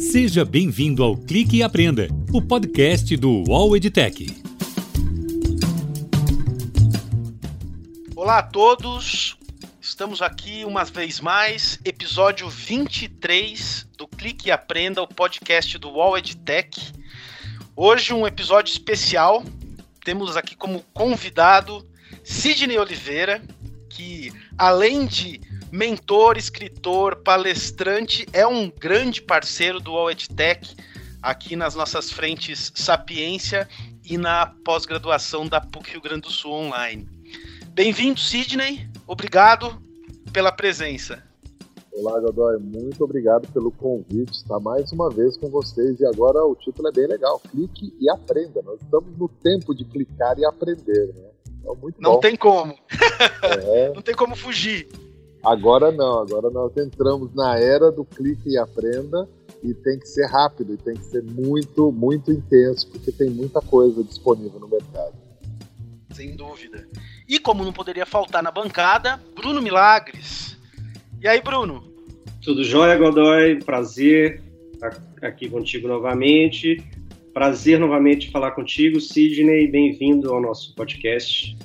Seja bem-vindo ao Clique e Aprenda, o podcast do UOL EdTech. Olá a todos, estamos aqui uma vez mais, episódio 23 do Clique e Aprenda, o podcast do UOL EdTech. Hoje um episódio especial, temos aqui como convidado Sidney Oliveira, que além de mentor, escritor, palestrante, é um grande parceiro do All EdTech aqui nas nossas frentes Sapiência e na pós-graduação da PUC Rio Grande do Sul online. Bem-vindo, Sidney. Obrigado pela presença. Olá, Godoy. Muito obrigado pelo convite. Está mais uma vez com vocês e agora o título é bem legal. Clique e aprenda. Nós estamos no tempo de clicar e aprender, né? Então, muito Não bom. tem como. É. Não tem como fugir. Agora não, agora nós entramos na era do clique e aprenda e tem que ser rápido e tem que ser muito, muito intenso, porque tem muita coisa disponível no mercado. Sem dúvida. E como não poderia faltar na bancada, Bruno Milagres. E aí, Bruno? Tudo jóia, Godoy? Prazer estar aqui contigo novamente. Prazer novamente falar contigo, Sidney. Bem-vindo ao nosso podcast.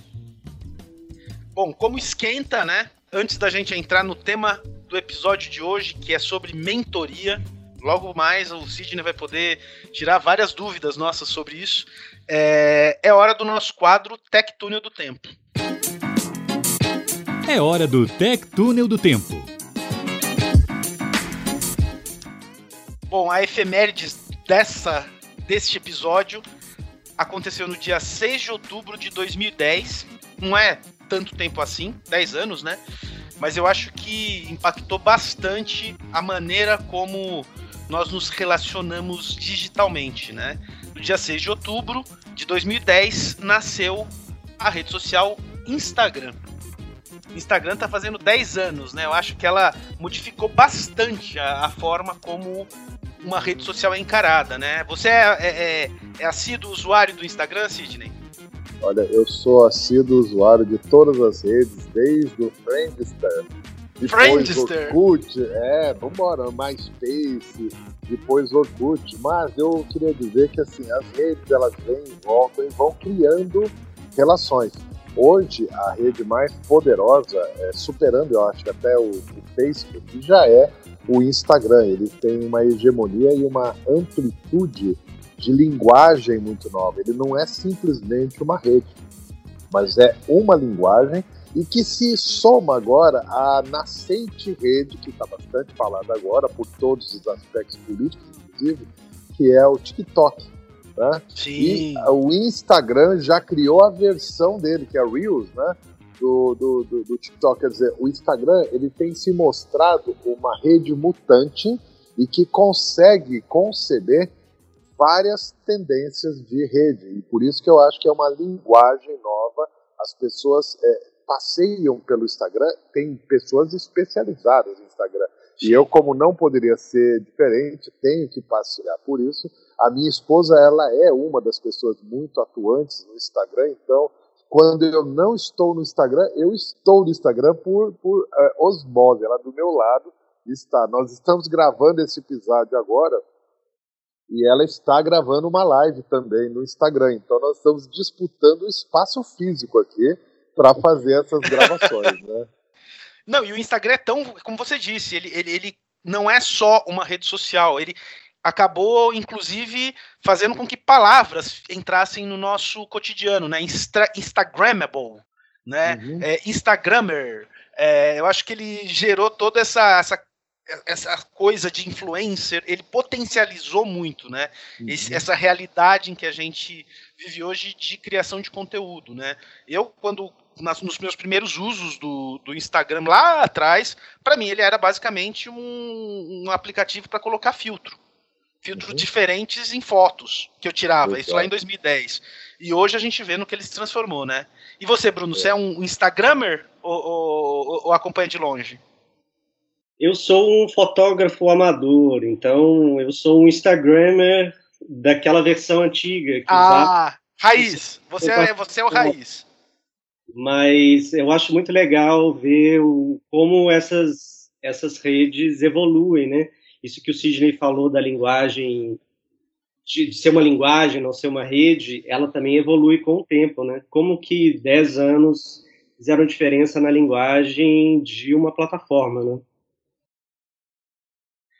Bom, como esquenta, né? Antes da gente entrar no tema do episódio de hoje, que é sobre mentoria, logo mais o Sidney vai poder tirar várias dúvidas nossas sobre isso. É, é hora do nosso quadro Tech Túnel do Tempo. É hora do Tech Túnel do Tempo. Bom, a efemérides dessa, deste episódio aconteceu no dia 6 de outubro de 2010. Não é tanto tempo assim, 10 anos, né? Mas eu acho que impactou bastante a maneira como nós nos relacionamos digitalmente, né? No dia 6 de outubro de 2010 nasceu a rede social Instagram. Instagram tá fazendo 10 anos, né? Eu acho que ela modificou bastante a, a forma como uma rede social é encarada, né? Você é, é, é, é assíduo usuário do Instagram, Sidney? Olha, eu sou assíduo usuário de todas as redes, desde o Friendster, depois Friendster. Orkut, é, vambora, MySpace, depois Orkut, mas eu queria dizer que assim, as redes elas vêm e voltam e vão criando relações. Hoje, a rede mais poderosa, é, superando, eu acho, até o, o Facebook, já é o Instagram. Ele tem uma hegemonia e uma amplitude de linguagem muito nova. Ele não é simplesmente uma rede, mas é uma linguagem e que se soma agora à nascente rede, que está bastante falada agora por todos os aspectos políticos, inclusive, que é o TikTok. Né? Sim. E o Instagram já criou a versão dele, que é Reels, né? Do, do, do, do TikTok. Quer dizer, o Instagram ele tem se mostrado uma rede mutante e que consegue conceber várias tendências de rede. E por isso que eu acho que é uma linguagem nova. As pessoas é, passeiam pelo Instagram, tem pessoas especializadas no Instagram. E eu, como não poderia ser diferente, tenho que passear por isso. A minha esposa, ela é uma das pessoas muito atuantes no Instagram, então quando eu não estou no Instagram, eu estou no Instagram por, por uh, osmose, ela do meu lado está. Nós estamos gravando esse episódio agora, e ela está gravando uma live também no Instagram. Então nós estamos disputando o espaço físico aqui para fazer essas gravações, né? Não, e o Instagram é tão, como você disse, ele, ele, ele não é só uma rede social, ele acabou, inclusive, fazendo com que palavras entrassem no nosso cotidiano, né? Insta Instagrammable, né? Uhum. É, Instagrammer. É, eu acho que ele gerou toda essa, essa essa coisa de influencer, ele potencializou muito, né? Uhum. Esse, essa realidade em que a gente vive hoje de criação de conteúdo, né? Eu, quando nas, nos meus primeiros usos do, do Instagram lá atrás, para mim ele era basicamente um, um aplicativo para colocar filtro. Filtros uhum. diferentes em fotos que eu tirava, isso lá em 2010. E hoje a gente vê no que ele se transformou, né? E você, Bruno, é. você é um Instagrammer ou, ou, ou acompanha de longe? Eu sou um fotógrafo amador, então eu sou um Instagrammer daquela versão antiga. ah, raiz. Você é, você é o raiz. Mas eu acho muito legal ver o, como essas, essas redes evoluem, né? isso que o Sidney falou da linguagem, de, de ser uma linguagem, não ser uma rede, ela também evolui com o tempo, né? Como que 10 anos fizeram diferença na linguagem de uma plataforma, né?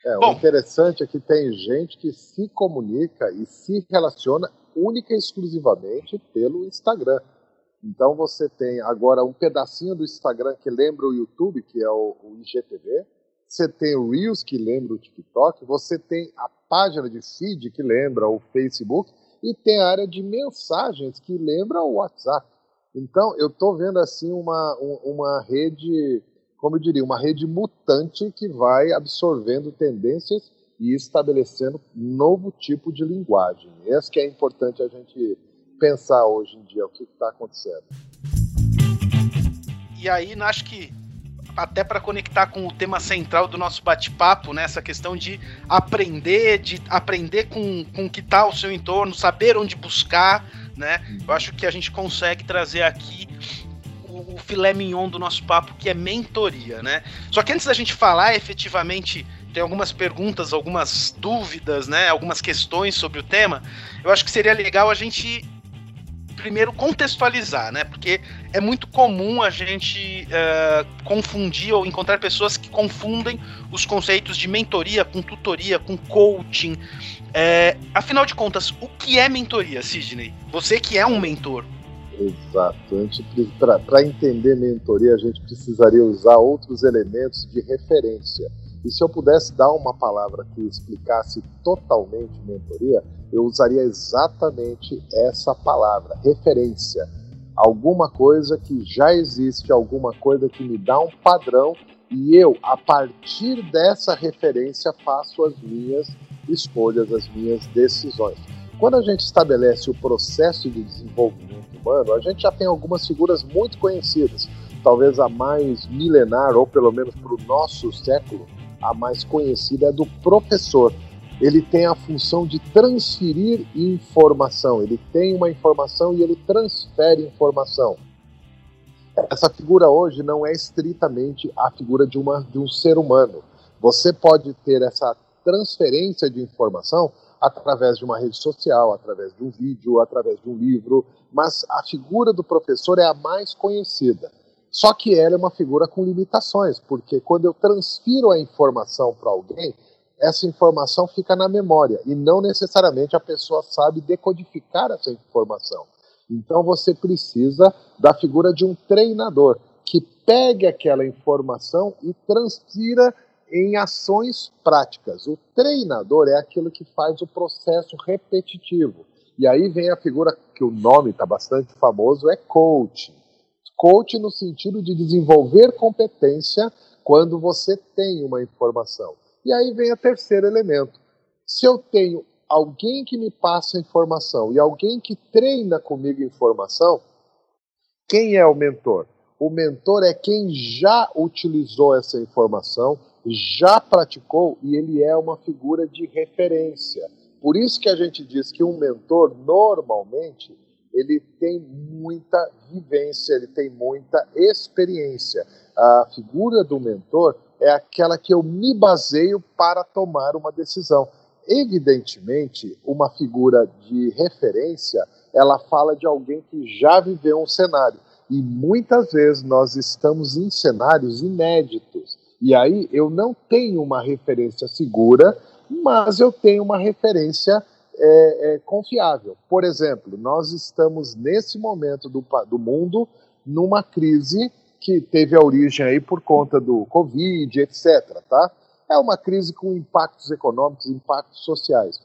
É, o interessante é que tem gente que se comunica e se relaciona única e exclusivamente pelo Instagram. Então você tem agora um pedacinho do Instagram que lembra o YouTube, que é o, o IGTV. Você tem o Reels, que lembra o TikTok. Você tem a página de feed, que lembra o Facebook. E tem a área de mensagens, que lembra o WhatsApp. Então, eu estou vendo assim uma, uma rede como eu diria, uma rede mutante que vai absorvendo tendências e estabelecendo novo tipo de linguagem. Esse que é importante a gente pensar hoje em dia, o que está acontecendo. E aí, acho que até para conectar com o tema central do nosso bate-papo, né, essa questão de aprender, de aprender com, com o que está ao seu entorno, saber onde buscar, né? Eu acho que a gente consegue trazer aqui o filé mignon do nosso papo, que é mentoria, né? Só que antes da gente falar efetivamente, tem algumas perguntas, algumas dúvidas, né? Algumas questões sobre o tema. Eu acho que seria legal a gente primeiro contextualizar, né? Porque é muito comum a gente uh, confundir ou encontrar pessoas que confundem os conceitos de mentoria com tutoria, com coaching. É, afinal de contas, o que é mentoria, Sidney? Você que é um mentor, Exato. Para entender mentoria, a gente precisaria usar outros elementos de referência. E se eu pudesse dar uma palavra que explicasse totalmente mentoria, eu usaria exatamente essa palavra, referência. Alguma coisa que já existe, alguma coisa que me dá um padrão e eu, a partir dessa referência, faço as minhas escolhas, as minhas decisões. Quando a gente estabelece o processo de desenvolvimento humano, a gente já tem algumas figuras muito conhecidas. Talvez a mais milenar, ou pelo menos para o nosso século, a mais conhecida é do professor. Ele tem a função de transferir informação. Ele tem uma informação e ele transfere informação. Essa figura hoje não é estritamente a figura de, uma, de um ser humano. Você pode ter essa transferência de informação através de uma rede social, através de um vídeo, através de um livro, mas a figura do professor é a mais conhecida. Só que ela é uma figura com limitações, porque quando eu transfiro a informação para alguém, essa informação fica na memória e não necessariamente a pessoa sabe decodificar essa informação. Então você precisa da figura de um treinador que pegue aquela informação e transfira em ações práticas. O treinador é aquilo que faz o processo repetitivo. E aí vem a figura que o nome está bastante famoso, é coach. Coach no sentido de desenvolver competência quando você tem uma informação. E aí vem o terceiro elemento. Se eu tenho alguém que me passa informação e alguém que treina comigo informação, quem é o mentor? O mentor é quem já utilizou essa informação, já praticou e ele é uma figura de referência. Por isso que a gente diz que um mentor, normalmente, ele tem muita vivência, ele tem muita experiência. A figura do mentor é aquela que eu me baseio para tomar uma decisão. Evidentemente, uma figura de referência, ela fala de alguém que já viveu um cenário. E muitas vezes nós estamos em cenários inéditos e aí eu não tenho uma referência segura, mas eu tenho uma referência é, é, confiável. Por exemplo, nós estamos nesse momento do, do mundo numa crise que teve a origem aí por conta do Covid, etc. Tá? É uma crise com impactos econômicos, impactos sociais.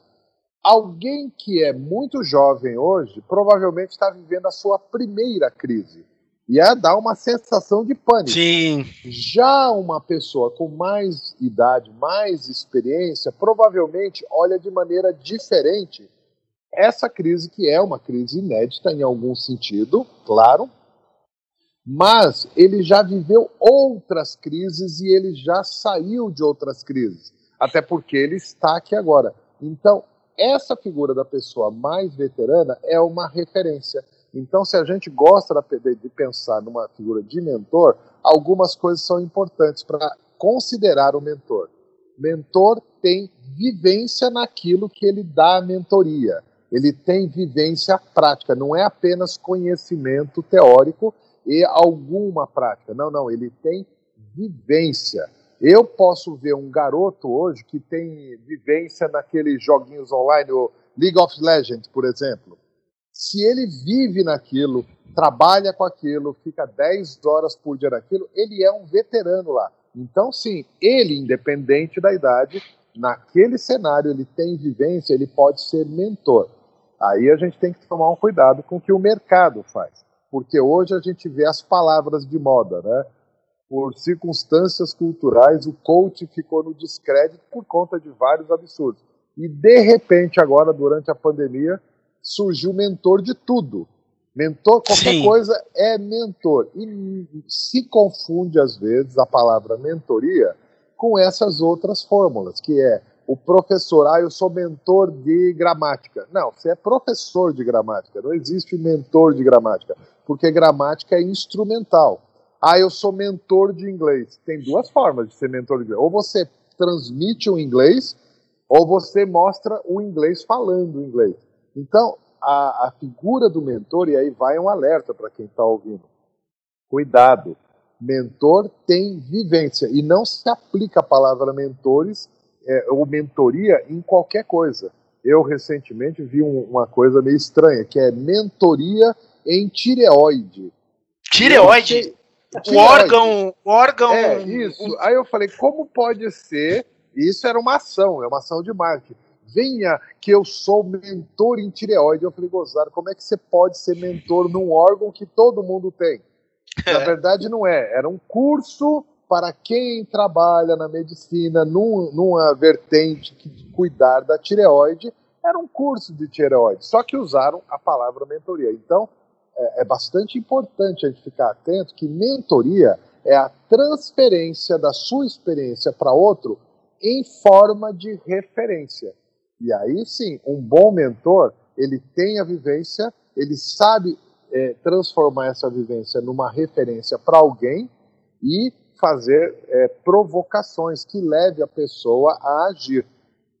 Alguém que é muito jovem hoje provavelmente está vivendo a sua primeira crise ia dar uma sensação de pânico. Sim. Já uma pessoa com mais idade, mais experiência, provavelmente olha de maneira diferente essa crise, que é uma crise inédita em algum sentido, claro, mas ele já viveu outras crises e ele já saiu de outras crises, até porque ele está aqui agora. Então, essa figura da pessoa mais veterana é uma referência. Então, se a gente gosta de pensar numa figura de mentor, algumas coisas são importantes para considerar o mentor. mentor tem vivência naquilo que ele dá a mentoria. Ele tem vivência prática, não é apenas conhecimento teórico e alguma prática. Não, não, ele tem vivência. Eu posso ver um garoto hoje que tem vivência naqueles joguinhos online, o League of Legends, por exemplo. Se ele vive naquilo, trabalha com aquilo, fica 10 horas por dia naquilo, ele é um veterano lá. Então, sim, ele, independente da idade, naquele cenário, ele tem vivência, ele pode ser mentor. Aí a gente tem que tomar um cuidado com o que o mercado faz. Porque hoje a gente vê as palavras de moda, né? Por circunstâncias culturais, o coach ficou no descrédito por conta de vários absurdos. E de repente, agora, durante a pandemia, surgiu mentor de tudo. Mentor, qualquer Sim. coisa é mentor. E se confunde, às vezes, a palavra mentoria com essas outras fórmulas, que é o professor, ah, eu sou mentor de gramática. Não, você é professor de gramática, não existe mentor de gramática, porque gramática é instrumental. Ah, eu sou mentor de inglês. Tem duas formas de ser mentor de inglês. Ou você transmite o inglês, ou você mostra o inglês falando inglês. Então, a, a figura do mentor, e aí vai um alerta para quem está ouvindo. Cuidado, mentor tem vivência e não se aplica a palavra mentores é, ou mentoria em qualquer coisa. Eu recentemente vi um, uma coisa meio estranha, que é mentoria em tireoide. Tireoide? O órgão, o órgão. É, isso. Aí eu falei, como pode ser? Isso era uma ação, é uma ação de marketing venha que eu sou mentor em tireoide. Eu falei, gozado, como é que você pode ser mentor num órgão que todo mundo tem? Na verdade, não é. Era um curso para quem trabalha na medicina num, numa vertente de cuidar da tireoide. Era um curso de tireoide, só que usaram a palavra mentoria. Então, é, é bastante importante a gente ficar atento que mentoria é a transferência da sua experiência para outro em forma de referência. E aí sim, um bom mentor, ele tem a vivência, ele sabe é, transformar essa vivência numa referência para alguém e fazer é, provocações que leve a pessoa a agir.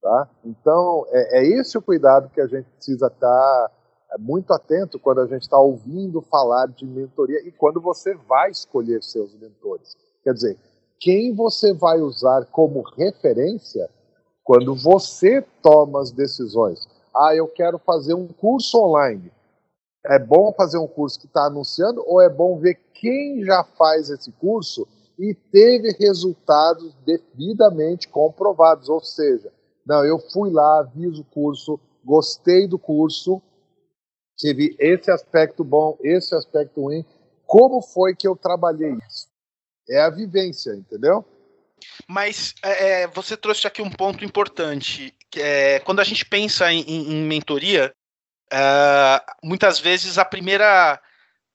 Tá? Então, é, é esse o cuidado que a gente precisa estar tá, é, muito atento quando a gente está ouvindo falar de mentoria e quando você vai escolher seus mentores. Quer dizer, quem você vai usar como referência quando você toma as decisões. Ah, eu quero fazer um curso online. É bom fazer um curso que está anunciando ou é bom ver quem já faz esse curso e teve resultados devidamente comprovados? Ou seja, não, eu fui lá, fiz o curso, gostei do curso, tive esse aspecto bom, esse aspecto ruim. Como foi que eu trabalhei isso? É a vivência, entendeu? Mas é, é, você trouxe aqui um ponto importante. Que é, quando a gente pensa em, em mentoria, é, muitas vezes a primeira,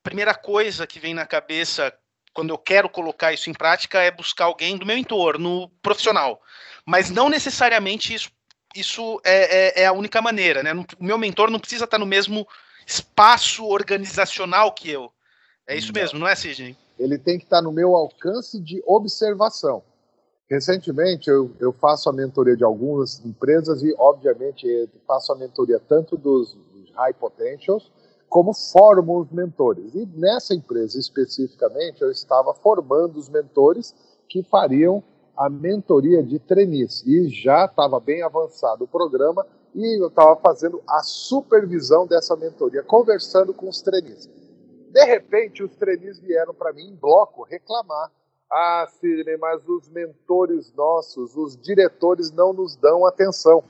primeira coisa que vem na cabeça quando eu quero colocar isso em prática é buscar alguém do meu entorno profissional. Mas não necessariamente isso, isso é, é, é a única maneira. Né? O meu mentor não precisa estar no mesmo espaço organizacional que eu. É isso mesmo, não é, Sidney? Ele tem que estar no meu alcance de observação. Recentemente, eu, eu faço a mentoria de algumas empresas e, obviamente, faço a mentoria tanto dos, high potentials como formo os mentores. E nessa empresa especificamente, eu estava formando os mentores que fariam a mentoria de trainees. E já estava bem avançado o programa e eu estava fazendo a supervisão dessa mentoria, conversando com os trainees. De repente, os trainees vieram para mim em bloco reclamar ah, Sidney, mas os mentores nossos, os diretores não nos dão atenção.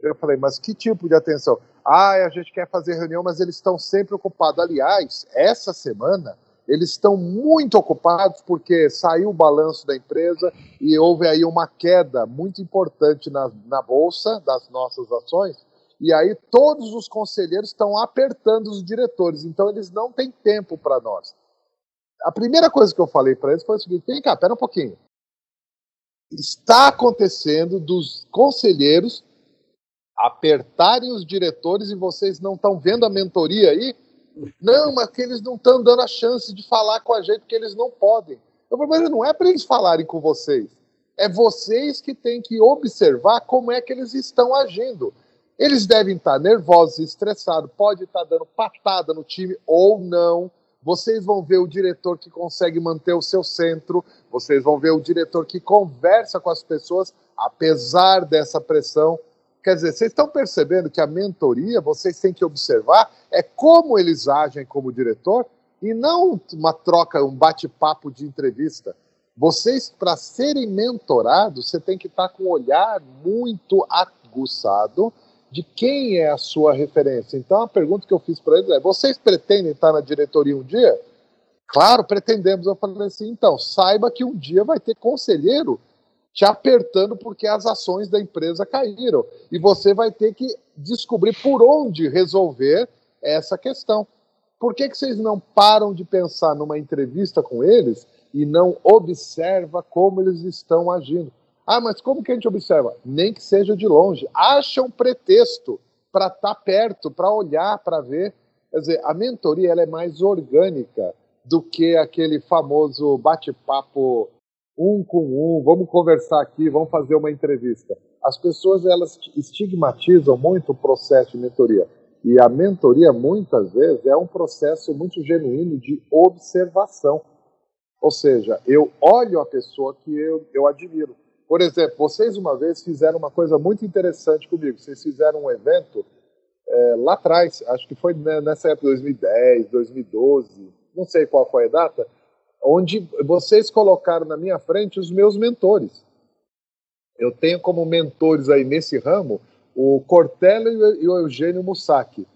Eu falei, mas que tipo de atenção? Ah, a gente quer fazer reunião, mas eles estão sempre ocupados. Aliás, essa semana eles estão muito ocupados porque saiu o balanço da empresa e houve aí uma queda muito importante na, na bolsa das nossas ações. E aí todos os conselheiros estão apertando os diretores, então eles não têm tempo para nós a primeira coisa que eu falei para eles foi o seguinte: vem cá, pera um pouquinho. Está acontecendo dos conselheiros apertarem os diretores e vocês não estão vendo a mentoria aí? Não, mas que eles não estão dando a chance de falar com a gente porque eles não podem. Eu falei, mas não é para eles falarem com vocês. É vocês que têm que observar como é que eles estão agindo. Eles devem estar nervosos, estressados, pode estar dando patada no time ou não. Vocês vão ver o diretor que consegue manter o seu centro, vocês vão ver o diretor que conversa com as pessoas, apesar dessa pressão. Quer dizer, vocês estão percebendo que a mentoria, vocês têm que observar é como eles agem como diretor e não uma troca, um bate-papo de entrevista. Vocês, para serem mentorados, você tem que estar com um olhar muito aguçado de quem é a sua referência. Então, a pergunta que eu fiz para eles é: vocês pretendem estar na diretoria um dia? Claro, pretendemos. Eu falei assim: então, saiba que um dia vai ter conselheiro te apertando porque as ações da empresa caíram. E você vai ter que descobrir por onde resolver essa questão. Por que, que vocês não param de pensar numa entrevista com eles e não observa como eles estão agindo? Ah, mas como que a gente observa? Nem que seja de longe. Acha um pretexto para estar tá perto, para olhar, para ver. Quer dizer, a mentoria ela é mais orgânica do que aquele famoso bate-papo um com um, vamos conversar aqui, vamos fazer uma entrevista. As pessoas elas estigmatizam muito o processo de mentoria. E a mentoria, muitas vezes, é um processo muito genuíno de observação. Ou seja, eu olho a pessoa que eu, eu admiro. Por exemplo, vocês uma vez fizeram uma coisa muito interessante comigo. Vocês fizeram um evento é, lá atrás, acho que foi nessa época, 2010, 2012, não sei qual foi a data, onde vocês colocaram na minha frente os meus mentores. Eu tenho como mentores aí nesse ramo o Cortella e o Eugênio Mussac.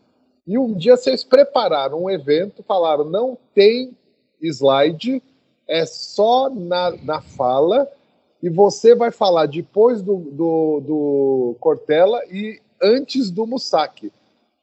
E um dia vocês prepararam um evento, falaram: não tem slide, é só na, na fala, e você vai falar depois do, do, do Cortella e antes do Mussac.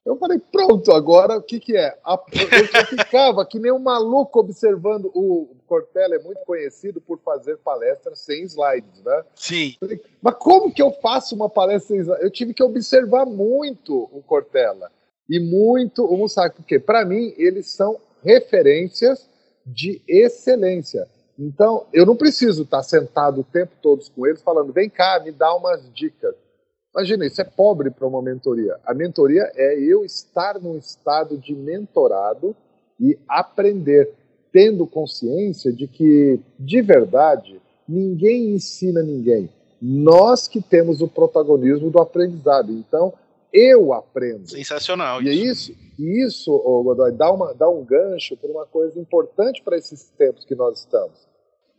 Eu falei, pronto, agora o que, que é? Eu ficava que nem um maluco observando. O Cortella é muito conhecido por fazer palestras sem slides, né? Sim. Falei, Mas como que eu faço uma palestra sem slides? Eu tive que observar muito o Cortella e muito o Mussac, porque para mim eles são referências de excelência. Então, eu não preciso estar sentado o tempo todo com eles falando, vem cá, me dá umas dicas. Imagina, isso é pobre para uma mentoria. A mentoria é eu estar num estado de mentorado e aprender, tendo consciência de que, de verdade, ninguém ensina ninguém. Nós que temos o protagonismo do aprendizado. Então, eu aprendo. Sensacional. E isso. é isso, e isso oh, Godoy, dá, uma, dá um gancho para uma coisa importante para esses tempos que nós estamos.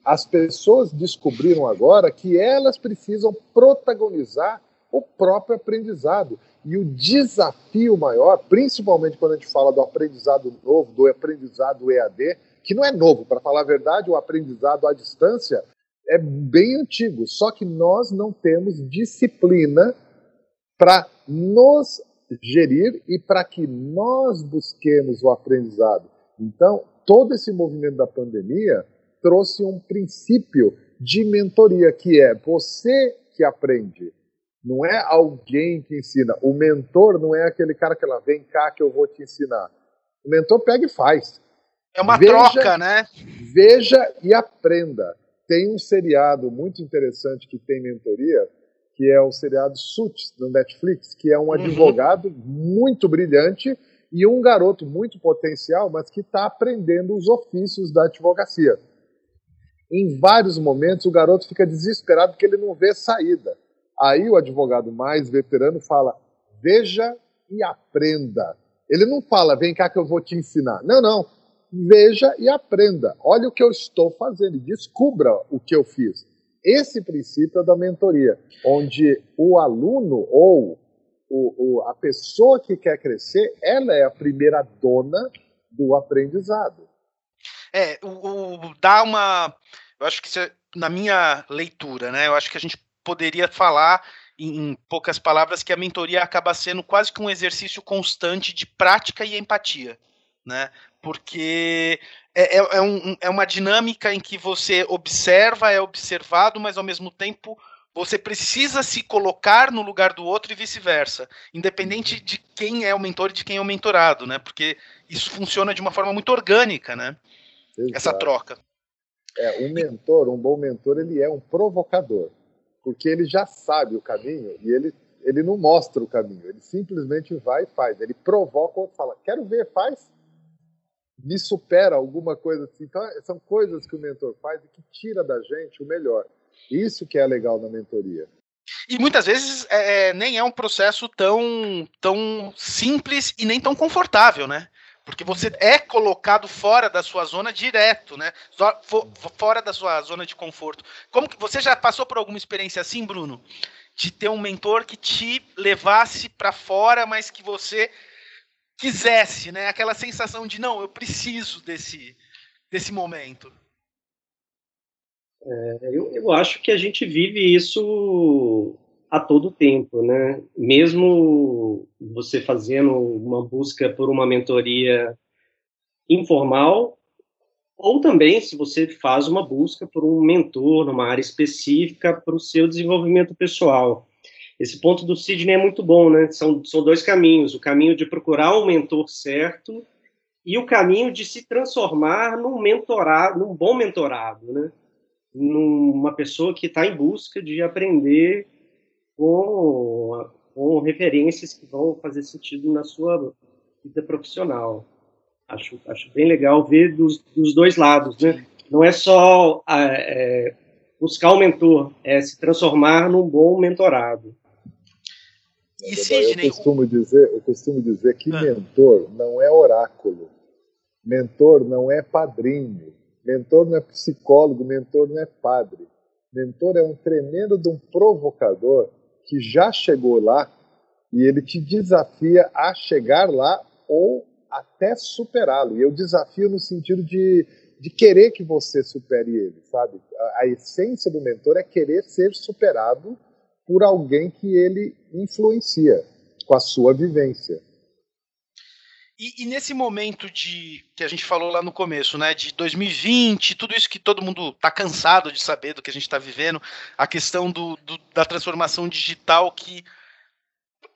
As pessoas descobriram agora que elas precisam protagonizar o próprio aprendizado. E o desafio maior, principalmente quando a gente fala do aprendizado novo, do aprendizado EAD, que não é novo, para falar a verdade, o aprendizado à distância é bem antigo, só que nós não temos disciplina para nos gerir e para que nós busquemos o aprendizado. Então, todo esse movimento da pandemia trouxe um princípio de mentoria, que é você que aprende. Não é alguém que ensina. O mentor não é aquele cara que ela vem cá que eu vou te ensinar. O mentor pega e faz. É uma veja, troca, né? Veja e aprenda. Tem um seriado muito interessante que tem mentoria, que é o seriado Suits, no Netflix, que é um uhum. advogado muito brilhante e um garoto muito potencial, mas que está aprendendo os ofícios da advocacia. Em vários momentos, o garoto fica desesperado porque ele não vê saída. Aí o advogado mais veterano fala: veja e aprenda. Ele não fala, vem cá que eu vou te ensinar. Não, não. Veja e aprenda. Olha o que eu estou fazendo. Descubra o que eu fiz. Esse princípio é da mentoria, onde o aluno ou o, o, a pessoa que quer crescer, ela é a primeira dona do aprendizado. É, o, o dá uma. Eu acho que é, na minha leitura, né? Eu acho que a gente poderia falar em, em poucas palavras que a mentoria acaba sendo quase que um exercício constante de prática e empatia, né? Porque é, é, é, um, é uma dinâmica em que você observa, é observado, mas ao mesmo tempo você precisa se colocar no lugar do outro e vice-versa, independente de quem é o mentor e de quem é o mentorado, né? Porque isso funciona de uma forma muito orgânica, né? Exato. Essa troca. É, um mentor, um bom mentor, ele é um provocador, porque ele já sabe o caminho e ele, ele não mostra o caminho, ele simplesmente vai e faz. Ele provoca ou fala, quero ver, faz. Me supera alguma coisa assim. Então, são coisas que o mentor faz e que tira da gente o melhor. Isso que é legal na mentoria. E muitas vezes é, é, nem é um processo tão, tão simples e nem tão confortável, né? Porque você é colocado fora da sua zona direto, né? Fora da sua zona de conforto. Como que você já passou por alguma experiência assim, Bruno? De ter um mentor que te levasse para fora, mas que você quisesse, né? Aquela sensação de não, eu preciso desse desse momento. É, eu, eu acho que a gente vive isso a todo tempo, né? Mesmo você fazendo uma busca por uma mentoria informal, ou também se você faz uma busca por um mentor numa área específica para o seu desenvolvimento pessoal. Esse ponto do Sidney é muito bom, né? São, são dois caminhos: o caminho de procurar um mentor certo e o caminho de se transformar num mentorado, num bom mentorado, né? Numa pessoa que está em busca de aprender com, com referências que vão fazer sentido na sua vida profissional. Acho, acho bem legal ver dos, dos dois lados, né? Não é só é, buscar um mentor, é se transformar num bom mentorado. E Sidney, eu costumo dizer, eu costumo dizer que ah. mentor não é oráculo, mentor não é padrinho, mentor não é psicólogo, mentor não é padre. Mentor é um tremendo de um provocador que já chegou lá e ele te desafia a chegar lá ou até superá-lo. E eu desafio no sentido de, de querer que você supere ele, sabe? A, a essência do mentor é querer ser superado por alguém que ele influencia com a sua vivência. E, e, nesse momento de que a gente falou lá no começo, né, de 2020, tudo isso que todo mundo está cansado de saber do que a gente está vivendo, a questão do, do, da transformação digital que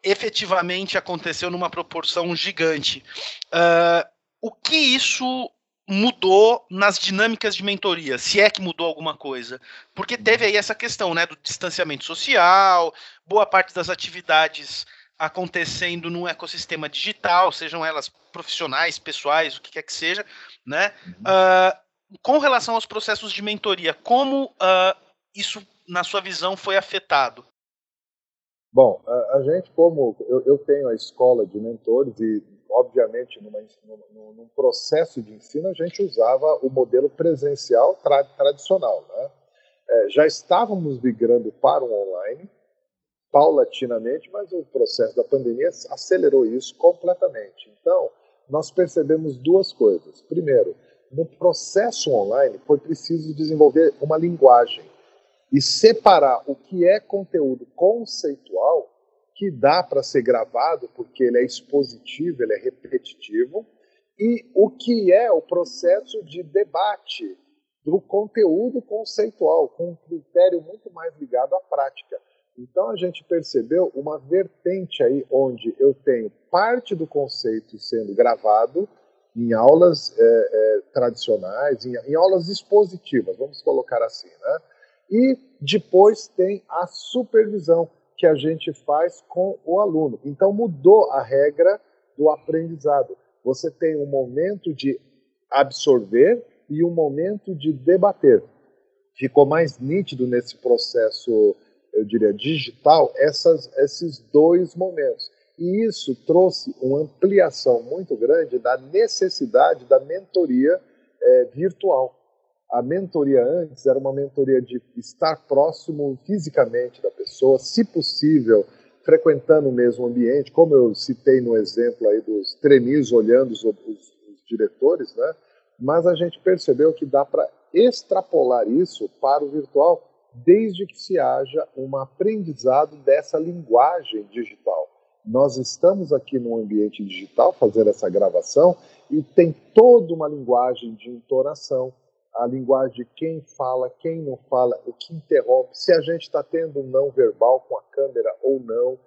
efetivamente aconteceu numa proporção gigante. Uh, o que isso mudou nas dinâmicas de mentoria, se é que mudou alguma coisa? Porque teve aí essa questão, né, do distanciamento social, boa parte das atividades acontecendo no ecossistema digital, sejam elas profissionais, pessoais, o que quer que seja, né? Uh, com relação aos processos de mentoria, como uh, isso, na sua visão, foi afetado? Bom, a, a gente, como eu, eu, tenho a escola de mentores e, obviamente, numa, num, processo de ensino, a gente usava o modelo presencial tra, tradicional, né? É, já estávamos migrando para o online, paulatinamente, mas o processo da pandemia acelerou isso completamente. Então, nós percebemos duas coisas. Primeiro, no processo online foi preciso desenvolver uma linguagem e separar o que é conteúdo conceitual, que dá para ser gravado porque ele é expositivo, ele é repetitivo, e o que é o processo de debate do conteúdo conceitual, com um critério muito mais ligado à prática. Então a gente percebeu uma vertente aí onde eu tenho parte do conceito sendo gravado em aulas é, é, tradicionais, em, em, aulas expositivas, vamos colocar assim, né? E depois tem a supervisão que a gente faz com o aluno. Então mudou a regra do aprendizado. Você tem um momento de absorver e um momento de debater. Ficou mais nítido nesse processo eu diria, digital, essas, esses dois momentos. E isso trouxe uma ampliação muito grande da necessidade da mentoria é, virtual. A mentoria antes era uma mentoria de estar próximo fisicamente da pessoa, se possível, frequentando o mesmo ambiente, como eu citei no exemplo aí dos trainees olhando os, os, os diretores, né? mas a gente percebeu que dá para extrapolar isso para o virtual desde que se haja um aprendizado dessa linguagem digital. Nós estamos aqui no ambiente digital fazendo essa gravação e tem toda uma linguagem de entonação, a linguagem de quem fala, quem não fala, o que interrompe, se a gente está tendo um não verbal com a câmera ou não.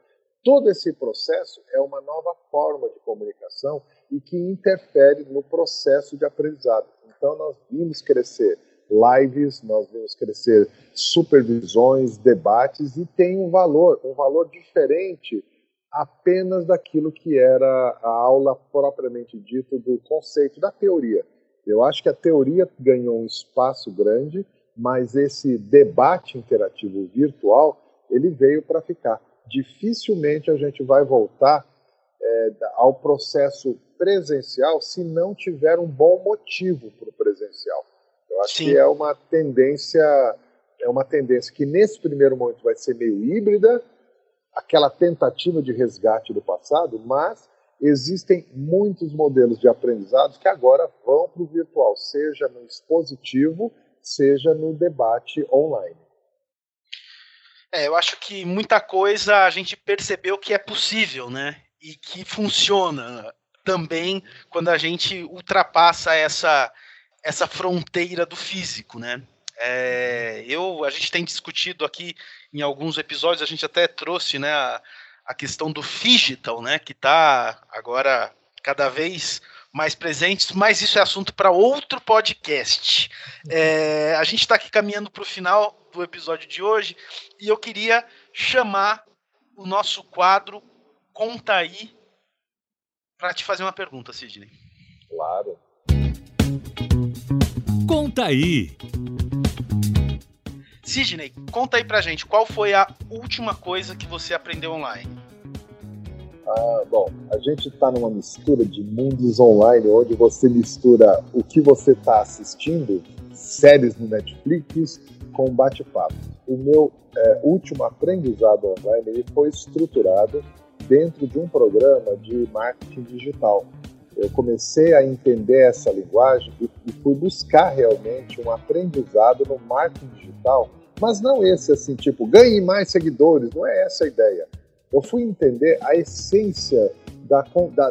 Todo esse processo é uma nova forma de comunicação e que interfere no processo de aprendizado. Então, nós vimos crescer lives, nós vimos crescer supervisões, debates e tem um valor, um valor diferente apenas daquilo que era a aula propriamente dito do conceito da teoria. Eu acho que a teoria ganhou um espaço grande, mas esse debate interativo virtual ele veio para ficar. Dificilmente a gente vai voltar é, ao processo presencial se não tiver um bom motivo para o presencial. Eu acho Sim. que é uma tendência, é uma tendência que nesse primeiro momento vai ser meio híbrida, aquela tentativa de resgate do passado, mas existem muitos modelos de aprendizados que agora vão para o virtual, seja no expositivo, seja no debate online. É, eu acho que muita coisa a gente percebeu que é possível, né? E que funciona também quando a gente ultrapassa essa, essa fronteira do físico, né? É, eu, a gente tem discutido aqui em alguns episódios, a gente até trouxe né, a, a questão do digital, né, que está agora cada vez mais presente, mas isso é assunto para outro podcast. É, a gente está aqui caminhando para o final do episódio de hoje e eu queria chamar o nosso quadro Conta aí para te fazer uma pergunta, Sidney. Claro. Conta aí. Sidney, conta aí pra gente, qual foi a última coisa que você aprendeu online? Ah, bom, a gente está numa mistura de mundos online, onde você mistura o que você está assistindo, séries no Netflix, com bate-papo. O meu é, último aprendizado online ele foi estruturado dentro de um programa de marketing digital. Eu comecei a entender essa linguagem e, e fui buscar realmente um aprendizado no marketing digital mas não esse assim, tipo, ganhe mais seguidores, não é essa a ideia. Eu fui entender a essência da, da,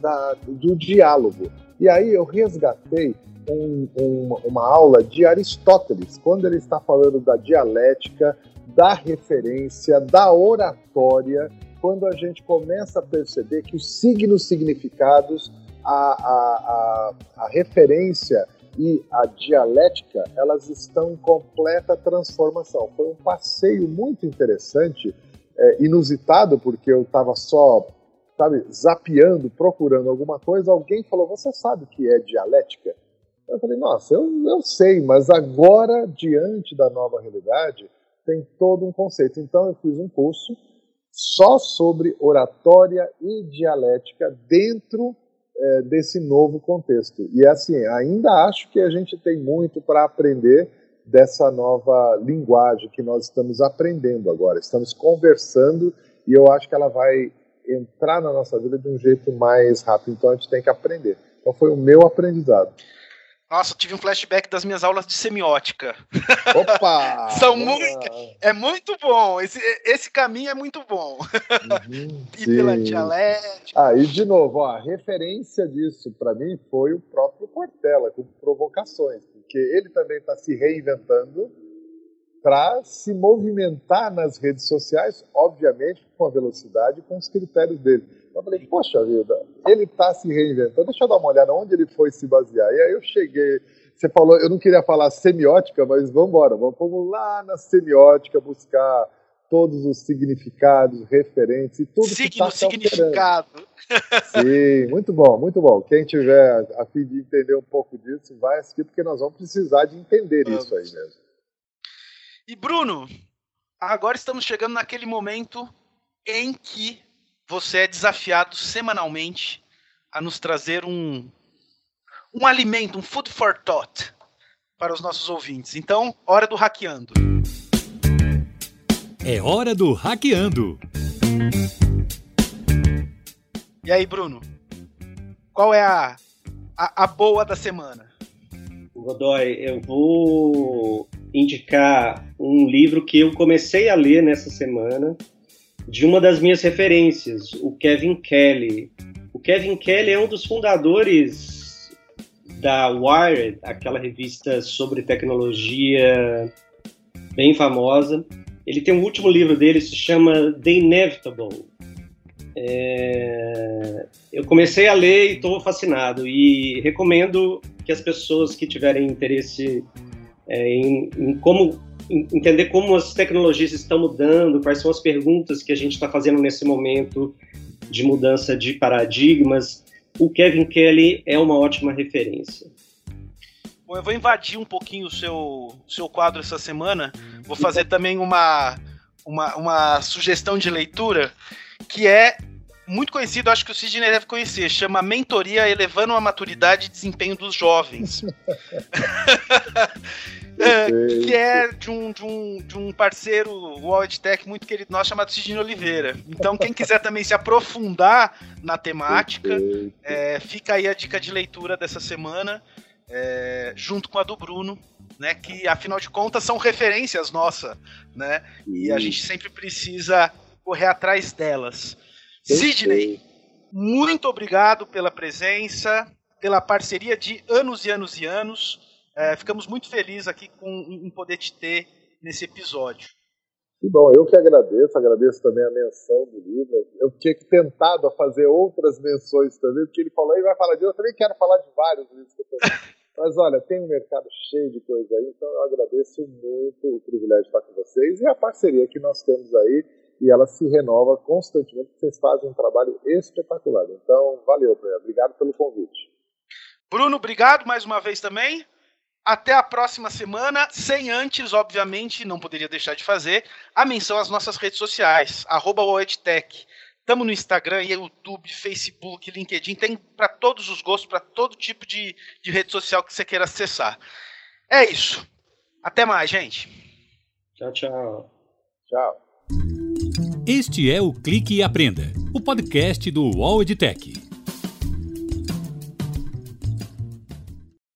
da, do diálogo. E aí eu resgatei um, um, uma aula de Aristóteles, quando ele está falando da dialética, da referência, da oratória, quando a gente começa a perceber que os signos significados, a, a, a, a referência e a dialética, elas estão em completa transformação. Foi um passeio muito interessante, é, inusitado, porque eu estava só, sabe, zapeando, procurando alguma coisa, alguém falou, você sabe o que é dialética? Eu falei, nossa, eu, eu sei, mas agora, diante da nova realidade, tem todo um conceito. Então eu fiz um curso só sobre oratória e dialética dentro é, desse novo contexto. E assim, ainda acho que a gente tem muito para aprender dessa nova linguagem que nós estamos aprendendo agora. Estamos conversando e eu acho que ela vai entrar na nossa vida de um jeito mais rápido. Então a gente tem que aprender. Então foi o meu aprendizado. Nossa, tive um flashback das minhas aulas de semiótica. Opa! São muito, é muito bom. Esse, esse caminho é muito bom. Uhum, e sim. pela dialética. Ah, e de novo, ó, a referência disso para mim foi o próprio Portela, com provocações, porque ele também está se reinventando para se movimentar nas redes sociais, obviamente com a velocidade e com os critérios dele. Eu falei, poxa vida, ele está se reinventando, deixa eu dar uma olhada onde ele foi se basear. E aí eu cheguei, você falou, eu não queria falar semiótica, mas vamos embora, vamos lá na semiótica buscar todos os significados, referentes e tudo Signo, que está significado. Sim, muito bom, muito bom. Quem tiver a fim de entender um pouco disso, vai assistir, porque nós vamos precisar de entender vamos. isso aí mesmo. E Bruno, agora estamos chegando naquele momento em que você é desafiado semanalmente a nos trazer um, um alimento, um food for thought para os nossos ouvintes. Então, hora do hackeando. É hora do hackeando. E aí, Bruno? Qual é a, a, a boa da semana? Godoy, eu vou indicar um livro que eu comecei a ler nessa semana de uma das minhas referências, o Kevin Kelly. O Kevin Kelly é um dos fundadores da Wired, aquela revista sobre tecnologia bem famosa. Ele tem um último livro dele, se chama The Inevitable. É... Eu comecei a ler e estou fascinado e recomendo que as pessoas que tiverem interesse é, em, em, como entender como as tecnologias estão mudando, quais são as perguntas que a gente está fazendo nesse momento de mudança de paradigmas, o Kevin Kelly é uma ótima referência. Bom, eu vou invadir um pouquinho o seu, seu quadro essa semana. Vou fazer também uma, uma, uma sugestão de leitura que é muito conhecido, acho que o Sidney deve conhecer, chama Mentoria Elevando a Maturidade e Desempenho dos Jovens. é, que é de um, de um, de um parceiro World Tech muito querido nosso chamado Sidney Oliveira. Então, quem quiser também se aprofundar na temática, é, fica aí a dica de leitura dessa semana é, junto com a do Bruno, né? Que afinal de contas são referências nossas, né? E a gente sempre precisa correr atrás delas. Sidney, muito obrigado pela presença, pela parceria de anos e anos e anos. É, ficamos muito felizes aqui com, em poder te ter nesse episódio. Que bom, eu que agradeço, agradeço também a menção do livro. Eu tinha que tentado a fazer outras menções também, porque ele falou, e vai falar disso, eu também quero falar de vários livros que eu Mas olha, tem um mercado cheio de coisa aí, então eu agradeço muito o privilégio de estar com vocês e a parceria que nós temos aí, e ela se renova constantemente, vocês fazem um trabalho espetacular. Então, valeu, obrigado pelo convite. Bruno, obrigado mais uma vez também. Até a próxima semana, sem antes, obviamente, não poderia deixar de fazer, a menção às nossas redes sociais, arroba Estamos no Instagram, YouTube, Facebook, LinkedIn, tem para todos os gostos, para todo tipo de, de rede social que você queira acessar. É isso. Até mais, gente. Tchau, tchau. Tchau. Este é o Clique e Aprenda, o podcast do UOL EdTech.